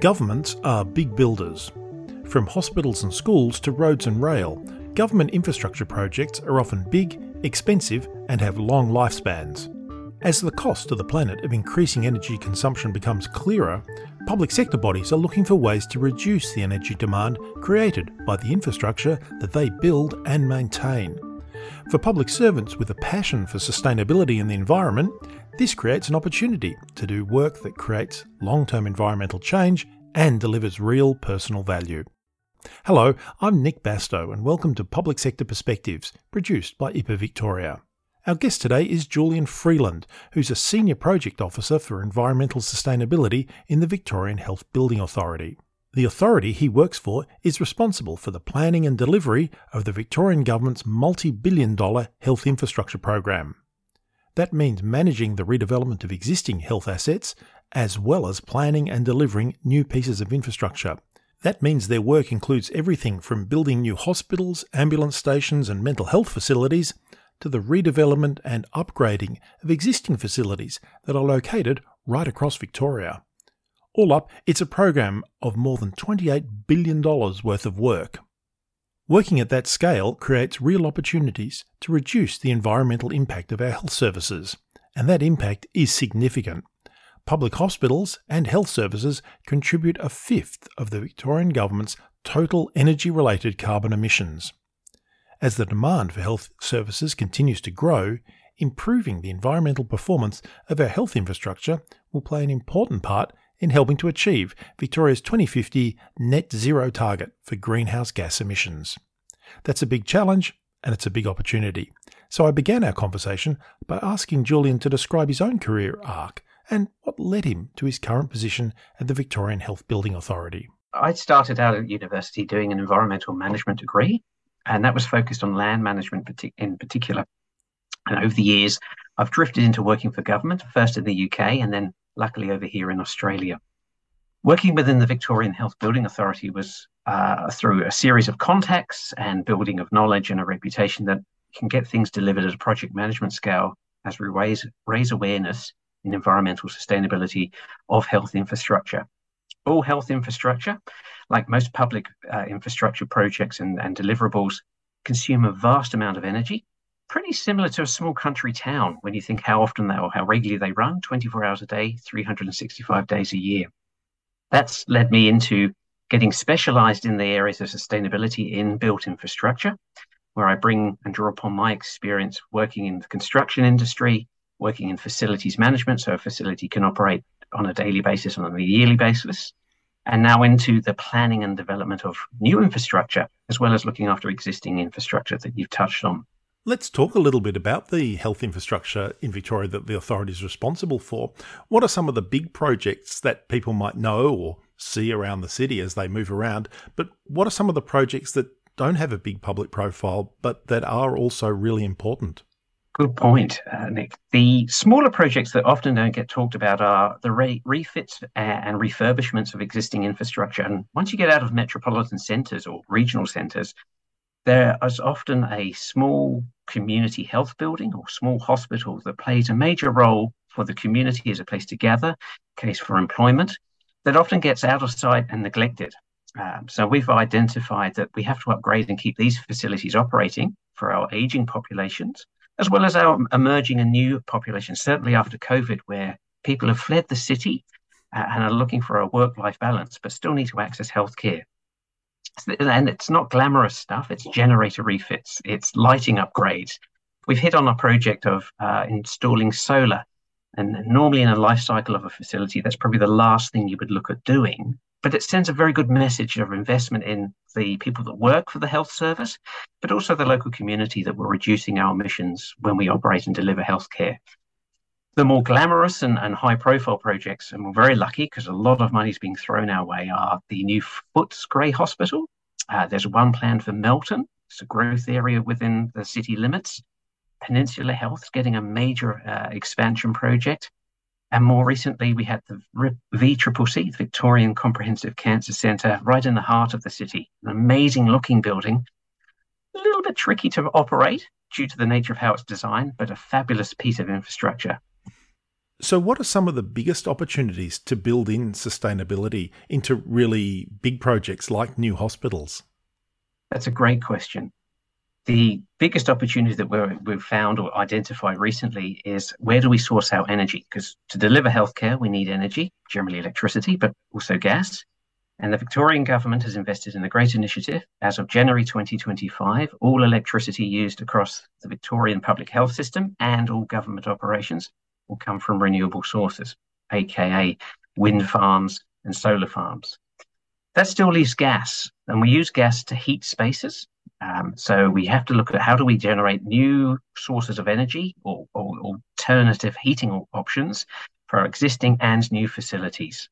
Governments are big builders. From hospitals and schools to roads and rail, government infrastructure projects are often big, expensive, and have long lifespans. As the cost to the planet of increasing energy consumption becomes clearer, public sector bodies are looking for ways to reduce the energy demand created by the infrastructure that they build and maintain. For public servants with a passion for sustainability and the environment, this creates an opportunity to do work that creates long term environmental change and delivers real personal value. Hello, I'm Nick Bastow, and welcome to Public Sector Perspectives, produced by IPAA Victoria. Our guest today is Julian Freeland, who's a Senior Project Officer for Environmental Sustainability in the Victorian Health Building Authority. The authority he works for is responsible for the planning and delivery of the Victorian Government's multi billion dollar health infrastructure program. That means managing the redevelopment of existing health assets, as well as planning and delivering new pieces of infrastructure. That means their work includes everything from building new hospitals, ambulance stations, and mental health facilities to the redevelopment and upgrading of existing facilities that are located right across Victoria. All up, it's a program of more than $28 billion worth of work. Working at that scale creates real opportunities to reduce the environmental impact of our health services, and that impact is significant. Public hospitals and health services contribute a fifth of the Victorian Government's total energy related carbon emissions. As the demand for health services continues to grow, improving the environmental performance of our health infrastructure will play an important part in helping to achieve Victoria's 2050 net zero target for greenhouse gas emissions. That's a big challenge and it's a big opportunity. So I began our conversation by asking Julian to describe his own career arc and what led him to his current position at the Victorian Health Building Authority. I started out at university doing an environmental management degree, and that was focused on land management in particular. And over the years, I've drifted into working for government, first in the UK and then luckily over here in Australia. Working within the Victorian Health Building Authority was uh, through a series of contacts and building of knowledge and a reputation that can get things delivered at a project management scale as we raise, raise awareness in environmental sustainability of health infrastructure. All health infrastructure, like most public uh, infrastructure projects and, and deliverables, consume a vast amount of energy pretty similar to a small country town when you think how often they or how regularly they run 24 hours a day, 365 days a year. That's led me into getting specialized in the areas of sustainability in built infrastructure, where I bring and draw upon my experience working in the construction industry, working in facilities management, so a facility can operate on a daily basis, on a yearly basis, and now into the planning and development of new infrastructure, as well as looking after existing infrastructure that you've touched on. Let's talk a little bit about the health infrastructure in Victoria that the authority is responsible for. What are some of the big projects that people might know or see around the city as they move around? But what are some of the projects that don't have a big public profile but that are also really important? Good point, uh, Nick. The smaller projects that often don't get talked about are the re- refits and refurbishments of existing infrastructure. And once you get out of metropolitan centres or regional centres, there is often a small community health building or small hospital that plays a major role for the community as a place to gather, case for employment, that often gets out of sight and neglected. Um, so we've identified that we have to upgrade and keep these facilities operating for our aging populations, as well as our emerging and new populations, certainly after COVID, where people have fled the city uh, and are looking for a work life balance, but still need to access healthcare and it's not glamorous stuff. It's generator refits. It's lighting upgrades. We've hit on a project of uh, installing solar, and normally in a life cycle of a facility, that's probably the last thing you would look at doing. But it sends a very good message of investment in the people that work for the health service, but also the local community that we're reducing our emissions when we operate and deliver healthcare. The more glamorous and, and high profile projects, and we're very lucky because a lot of money is being thrown our way, are the new Footscray Hospital. Uh, there's one planned for Melton, it's a growth area within the city limits. Peninsula Health is getting a major uh, expansion project. And more recently, we had the VCCC, Victorian Comprehensive Cancer Centre, right in the heart of the city. An amazing looking building, a little bit tricky to operate due to the nature of how it's designed, but a fabulous piece of infrastructure. So, what are some of the biggest opportunities to build in sustainability into really big projects like new hospitals? That's a great question. The biggest opportunity that we have found or identified recently is where do we source our energy? Because to deliver healthcare, we need energy, generally electricity, but also gas. And the Victorian government has invested in a great initiative. As of January 2025, all electricity used across the Victorian public health system and all government operations will come from renewable sources, aka wind farms and solar farms. That still leaves gas, and we use gas to heat spaces. Um, so we have to look at how do we generate new sources of energy or, or alternative heating options for our existing and new facilities.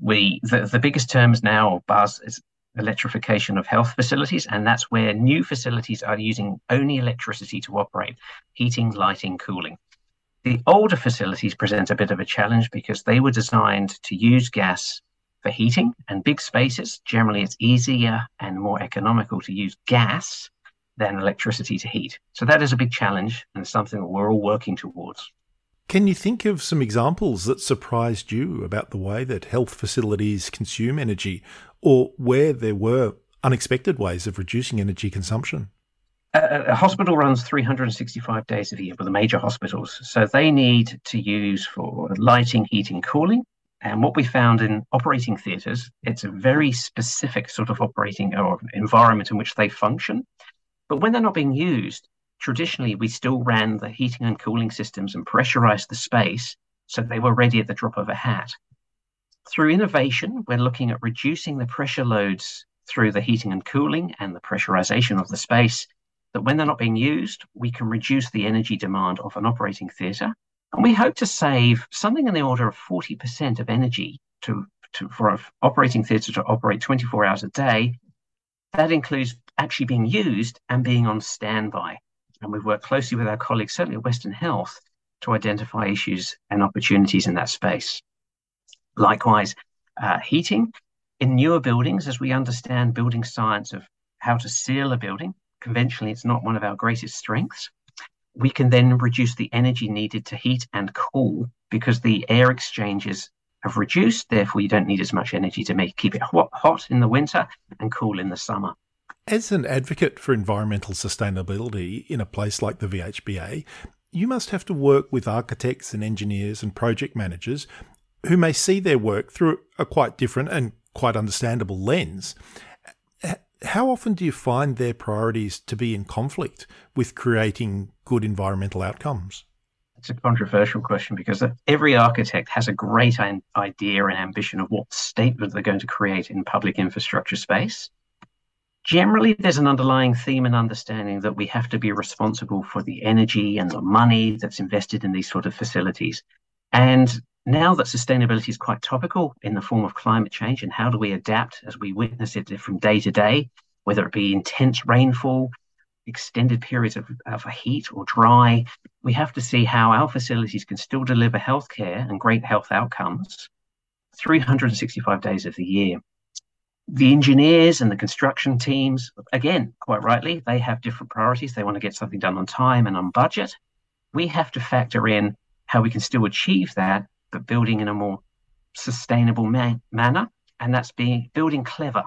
We the, the biggest terms now, buzz, is electrification of health facilities, and that's where new facilities are using only electricity to operate, heating, lighting, cooling. The older facilities present a bit of a challenge because they were designed to use gas for heating and big spaces. Generally, it's easier and more economical to use gas than electricity to heat. So that is a big challenge and something that we're all working towards. Can you think of some examples that surprised you about the way that health facilities consume energy or where there were unexpected ways of reducing energy consumption? A, hospital runs 365 days a year with the major hospitals. So they need to use for lighting, heating, cooling. And what we found in operating theatres, it's a very specific sort of operating or environment in which they function. But when they're not being used, traditionally we still ran the heating and cooling systems and pressurized the space so they were ready at the drop of a hat. Through innovation, we're looking at reducing the pressure loads through the heating and cooling and the pressurization of the space that when they're not being used, we can reduce the energy demand of an operating theatre. And we hope to save something in the order of 40% of energy to, to, for an operating theatre to operate 24 hours a day. That includes actually being used and being on standby. And we've worked closely with our colleagues, certainly at Western Health, to identify issues and opportunities in that space. Likewise, uh, heating in newer buildings, as we understand building science of how to seal a building, conventionally it's not one of our greatest strengths. We can then reduce the energy needed to heat and cool because the air exchanges have reduced. Therefore, you don't need as much energy to make keep it hot, hot in the winter and cool in the summer. As an advocate for environmental sustainability in a place like the VHBA, you must have to work with architects and engineers and project managers who may see their work through a quite different and quite understandable lens how often do you find their priorities to be in conflict with creating good environmental outcomes? It's a controversial question because every architect has a great idea and ambition of what statement they're going to create in public infrastructure space. Generally, there's an underlying theme and understanding that we have to be responsible for the energy and the money that's invested in these sort of facilities. And now that sustainability is quite topical in the form of climate change and how do we adapt as we witness it from day to day, whether it be intense rainfall, extended periods of, of heat or dry, we have to see how our facilities can still deliver healthcare and great health outcomes 365 days of the year. The engineers and the construction teams, again, quite rightly, they have different priorities. They want to get something done on time and on budget. We have to factor in how we can still achieve that but building in a more sustainable manner. And that's being building clever.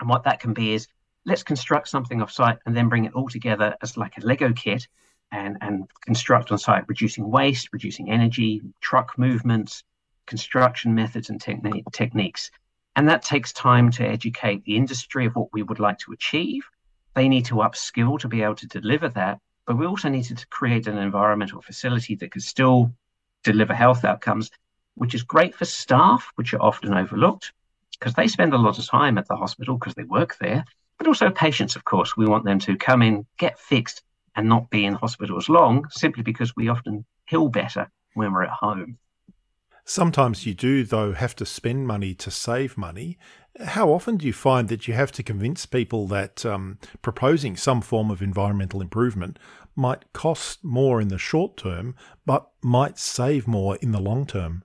And what that can be is let's construct something off site and then bring it all together as like a Lego kit and, and construct on site, reducing waste, reducing energy, truck movements, construction methods and techni- techniques. And that takes time to educate the industry of what we would like to achieve. They need to upskill to be able to deliver that. But we also needed to create an environmental facility that could still deliver health outcomes, which is great for staff, which are often overlooked because they spend a lot of time at the hospital because they work there, but also patients, of course. We want them to come in, get fixed, and not be in hospitals long simply because we often heal better when we're at home. Sometimes you do, though, have to spend money to save money. How often do you find that you have to convince people that um, proposing some form of environmental improvement might cost more in the short term, but might save more in the long term?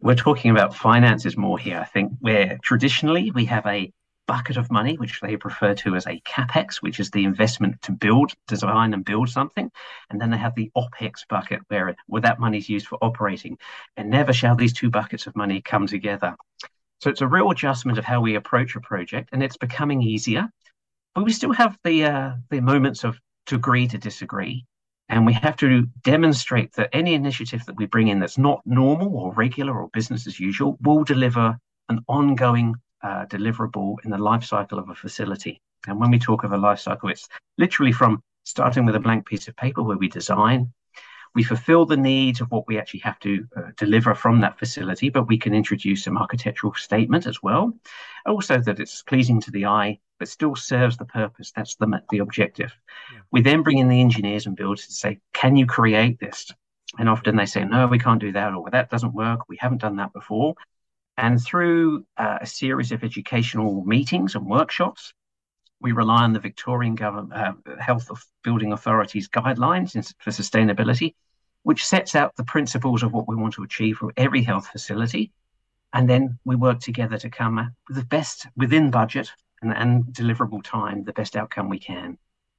We're talking about finances more here. I think where traditionally we have a bucket of money, which they refer to as a capex, which is the investment to build, design, and build something. And then they have the opex bucket, where, where that money is used for operating. And never shall these two buckets of money come together. So it's a real adjustment of how we approach a project, and it's becoming easier. But we still have the uh, the moments of to agree to disagree. And we have to demonstrate that any initiative that we bring in that's not normal or regular or business as usual will deliver an ongoing uh, deliverable in the life cycle of a facility. And when we talk of a life cycle, it's literally from starting with a blank piece of paper where we design, we fulfill the needs of what we actually have to uh, deliver from that facility, but we can introduce some architectural statement as well. Also, that it's pleasing to the eye, but still serves the purpose. That's the, the objective. Yeah. We then bring in the engineers and builders to say, can you create this? And often they say, no, we can't do that, or that doesn't work. We haven't done that before. And through uh, a series of educational meetings and workshops, we rely on the Victorian government uh, Health of Building Authorities guidelines for sustainability, which sets out the principles of what we want to achieve for every health facility. And then we work together to come with the best within budget and, and deliverable time, the best outcome we can.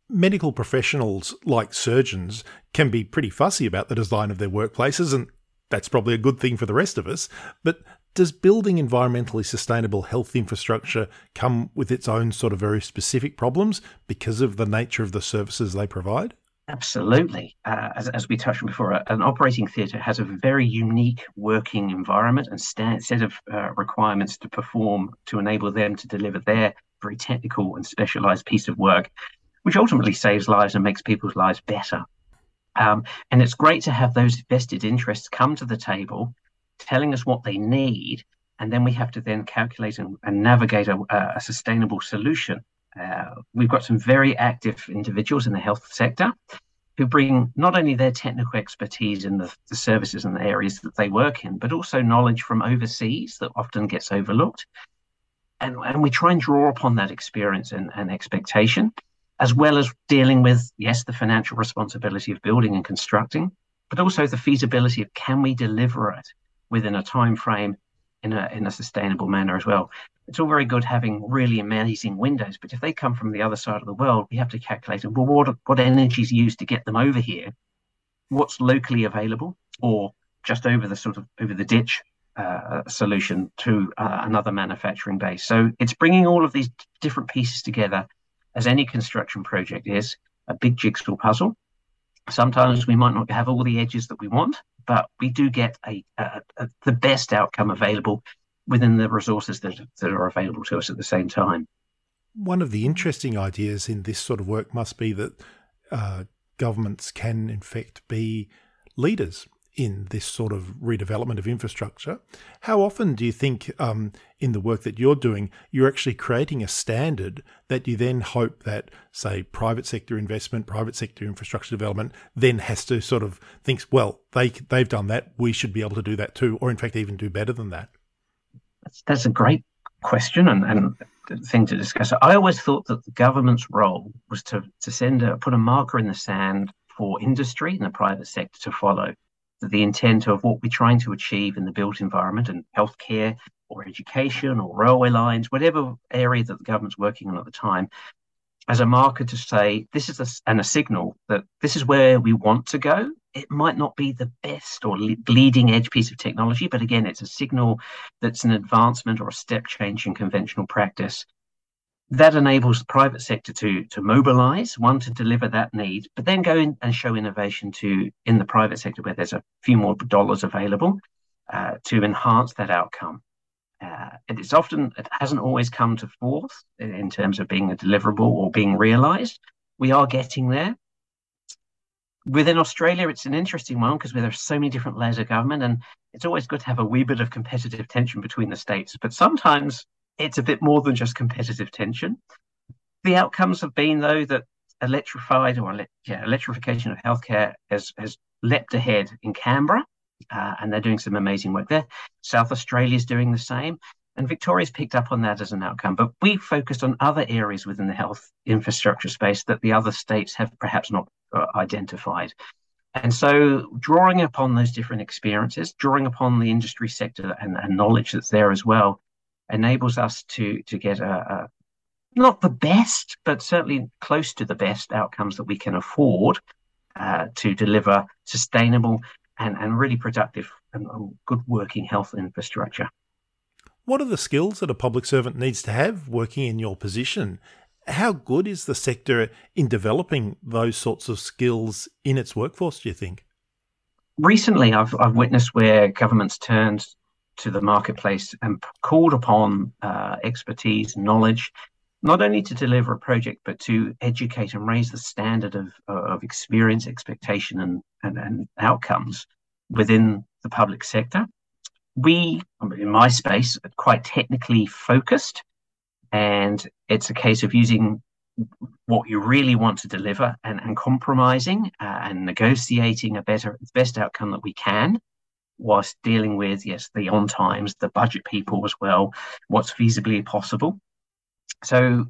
Medical professionals like surgeons can be pretty fussy about the design of their workplaces, and that's probably a good thing for the rest of us. But does building environmentally sustainable health infrastructure come with its own sort of very specific problems because of the nature of the services they provide? Absolutely. Uh, as, as we touched on before, an operating theatre has a very unique working environment and set of uh, requirements to perform to enable them to deliver their very technical and specialised piece of work, which ultimately saves lives and makes people's lives better. Um, and it's great to have those vested interests come to the table telling us what they need, and then we have to then calculate and, and navigate a, a, sustainable solution. Uh, we've got some very active individuals in the health sector who bring not only their technical expertise in the, the services and the areas that they work in, but also knowledge from overseas that often gets overlooked. And, and we try and draw upon that experience and, and expectation, as well as dealing with, yes, the financial responsibility of building and constructing, but also the feasibility of can we deliver it within a time frame in a in a sustainable manner as well. It's all very good having really amazing windows, but if they come from the other side of the world, we have to calculate well what what energy is used to get them over here, what's locally available, or just over the sort of over the ditch uh, solution to uh, another manufacturing base. So it's bringing all of these different pieces together, as any construction project is, a big jigsaw puzzle. Sometimes we might not have all the edges that we want, but we do get a, a, a, the best outcome available within the resources that, that are available to us at the same time. One of the interesting ideas in this sort of work must be that uh, governments can, in fact, be leaders in this sort of redevelopment of infrastructure. How often do you think, um, in the work that you're doing, you're actually creating a standard that you then hope that, say, private sector investment, private sector infrastructure development, then has to sort of thinks, well, they they've done that, we should be able to do that too, or in fact even do better than that. That's, that's a great question and, and thing to discuss. I always thought that the government's role was to to send a put a marker in the sand for industry and the private sector to follow the intent of what we're trying to achieve in the built environment and healthcare or education or railway lines, whatever area that the government's working on at the time, as a marker to say this is a, and a signal that this is where we want to go. It might not be the best or leading edge piece of technology, but again, it's a signal that's an advancement or a step change in conventional practice that enables the private sector to to mobilize one to deliver that need but then go in and show innovation to in the private sector where there's a few more dollars available uh, to enhance that outcome. Uh, it is often it hasn't always come to forth in terms of being a deliverable or being realized. We are getting there. Within australia it's an interesting one because there are so many different layers of government and it's always good to have a wee bit of competitive tension between the states but sometimes it's a bit more than just competitive tension. The outcomes have been, though, that electrified or yeah, electrification of healthcare has, has leapt ahead in Canberra, uh, and they're doing some amazing work there. South Australia is doing the same, and Victoria's picked up on that as an outcome. But we focused on other areas within the health infrastructure space that the other states have perhaps not uh, identified. And so, drawing upon those different experiences, drawing upon the industry sector and, and knowledge that's there as well, enables us to to get a, a not the best, but certainly close to the best outcomes that we can afford uh, to deliver sustainable and, and really productive and, and good working health infrastructure. What are the skills that a public servant needs to have working in your position? How good is the sector in developing those sorts of skills in its workforce, do you think? Recently, I've, I've witnessed where governments turned to the marketplace and called upon uh, expertise, knowledge, not only to deliver a project, but to educate and raise the standard of, of experience, expectation, and, and, and outcomes within the public sector. We, in my space, are quite technically focused, and it's a case of using what you really want to deliver and, and compromising uh, and negotiating a better, best outcome that we can whilst dealing with, yes, the on times, the budget people as well, what's feasibly possible. So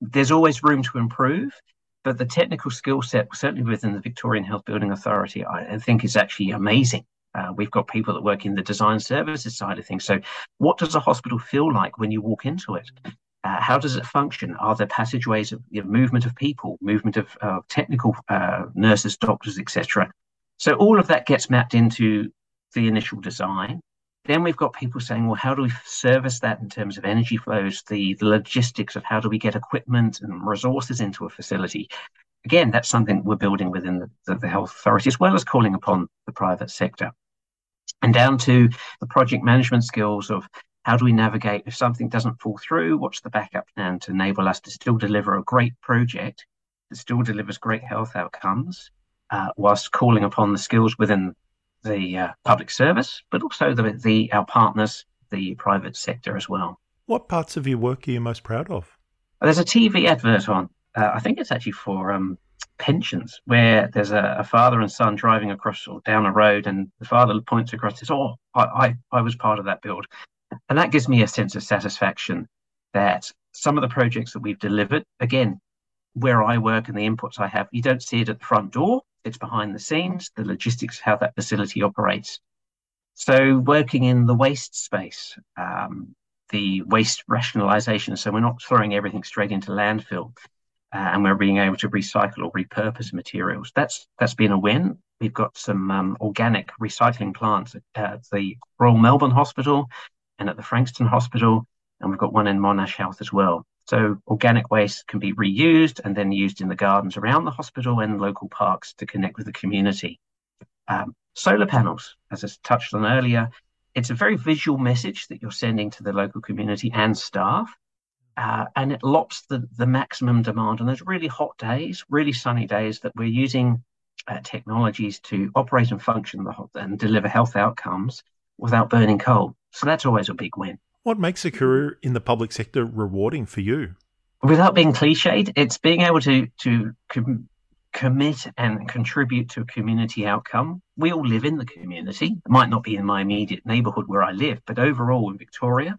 there's always room to improve, but the technical skill set, certainly within the Victorian Health Building Authority, I think is actually amazing. Uh, we've got people that work in the design services side of things. So, what does a hospital feel like when you walk into it? Uh, how does it function? Are there passageways of you know, movement of people, movement of uh, technical uh, nurses, doctors, etc.? So all of that gets mapped into the initial design. Then we've got people saying, well, how do we service that in terms of energy flows, the, the logistics of how do we get equipment and resources into a facility? Again, that's something we're building within the, the, the health authority, as well as calling upon the private sector. And down to the project management skills of how do we navigate if something doesn't fall through? What's the backup plan to enable us to still deliver a great project that still delivers great health outcomes, uh, whilst calling upon the skills within the uh, public service, but also the, the our partners, the private sector as well. What parts of your work are you most proud of? There's a TV advert on. Uh, I think it's actually for um, pensions, where there's a, a, father and son driving across or down a road, and the father points across and says, "Oh, I, I, I was part of that build," and that gives me a sense of satisfaction that some of the projects that we've delivered, again, where I work and the inputs I have, you don't see it at the front door, it's behind the scenes, the logistics, how that facility operates. So, working in the waste space, um, the waste rationalization, so we're not throwing everything straight into landfill. Uh, and we're being able to recycle or repurpose materials. That's that's been a win. We've got some um, organic recycling plants at the Royal Melbourne Hospital and at the Frankston Hospital, and we've got one in Monash Health as well. So organic waste can be reused and then used in the gardens around the hospital and local parks to connect with the community. Um, solar panels, as I touched on earlier, it's a very visual message that you're sending to the local community and staff. Uh, and it lops the, the maximum demand on those really hot days, really sunny days that we're using uh, technologies to operate and function the, and deliver health outcomes without burning coal. So that's always a big win. What makes a career in the public sector rewarding for you? Without being cliched, it's being able to to com- commit and contribute to a community outcome. We all live in the community. It might not be in my immediate neighbourhood where I live, but overall in Victoria,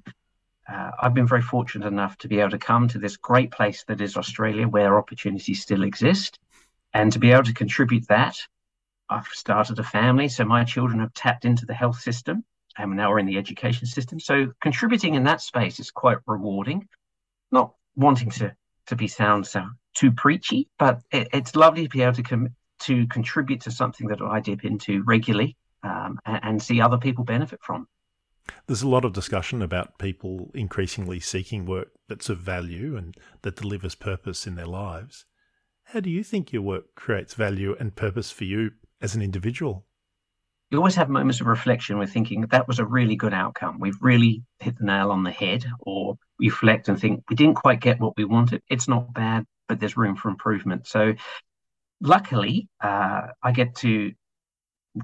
uh, I've been very fortunate enough to be able to come to this great place that is Australia, where opportunities still exist, and to be able to contribute that. I've started a family, so my children have tapped into the health system and now we're in the education system. So contributing in that space is quite rewarding. Not wanting to to be sound so too preachy, but it, it's lovely to be able to com- to contribute to something that I dip into regularly um, and, and see other people benefit from. There's a lot of discussion about people increasingly seeking work that's of value and that delivers purpose in their lives. How do you think your work creates value and purpose for you as an individual? You always have moments of reflection where thinking that was a really good outcome. We've really hit the nail on the head, or reflect and think we didn't quite get what we wanted. It's not bad, but there's room for improvement. So, luckily, uh, I get to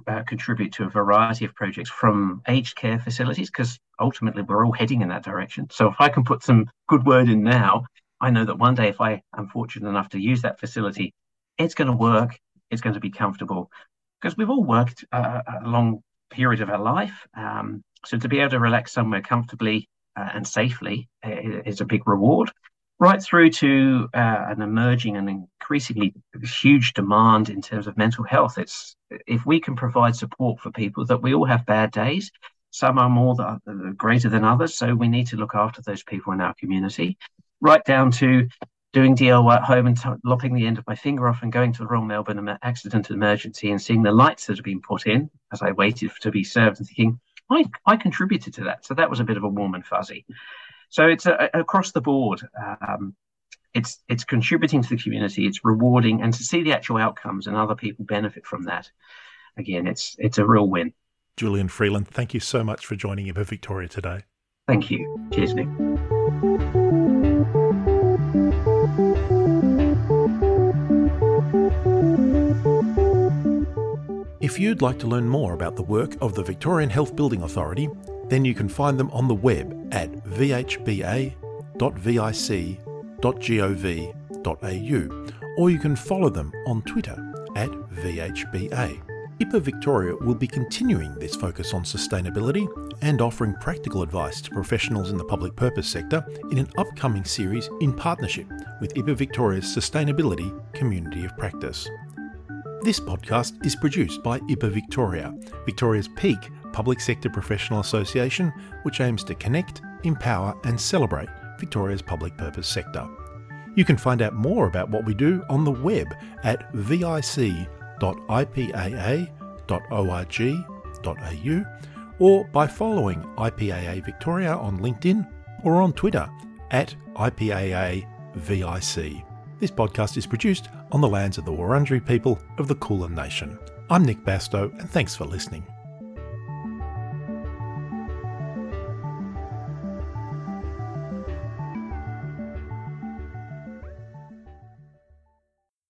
uh, contribute to a variety of projects from aged care facilities because ultimately we're all heading in that direction. So, if I can put some good word in now, I know that one day, if I am fortunate enough to use that facility, it's going to work, it's going to be comfortable, because we've all worked uh, a long period of our life. Um, so to be able to relax somewhere comfortably uh, and safely is a big reward. Right through to uh, an emerging and increasingly huge demand in terms of mental health. It's if we can provide support for people that we all have bad days, Some are more the, the greater than others, so we need to look after those people in our community, right down to doing DIY at home and t- lopping the end of my finger off and going to the Royal Melbourne Accident and Emergency and seeing the lights that have been put in as I waited to be served and thinking, I, I contributed to that. So that was a bit of a warm and fuzzy. So it's a, a, across the board. Um, it's it's contributing to the community. It's rewarding, and to see the actual outcomes and other people benefit from that. Again, it's it's a real win. Julian Freeland, thank you so much for joining IPAA Victoria today. Thank you. Cheers, Nick. If you'd like to learn more about the work of the Victorian Health Building Authority, then you can find them on the web at vhba.vic.gov.au or you can follow them on Twitter at VHBA. IPAA Victoria will be continuing this focus on sustainability and offering practical advice to professionals in the public purpose sector in an upcoming series in partnership with IPAA Victoria's Sustainability Community of Practice. This podcast is produced by IPAA Victoria, Victoria's peak public sector professional association, which aims to connect, empower, and celebrate Victoria's public purpose sector. You can find out more about what we do on the web at vic.ipaa.org.au or by following IPAA Victoria on LinkedIn or on Twitter at IPAA VIC. This podcast is produced on the lands of the Wurundjeri people of the Kulin Nation. I'm Nick Bastow, and thanks for listening.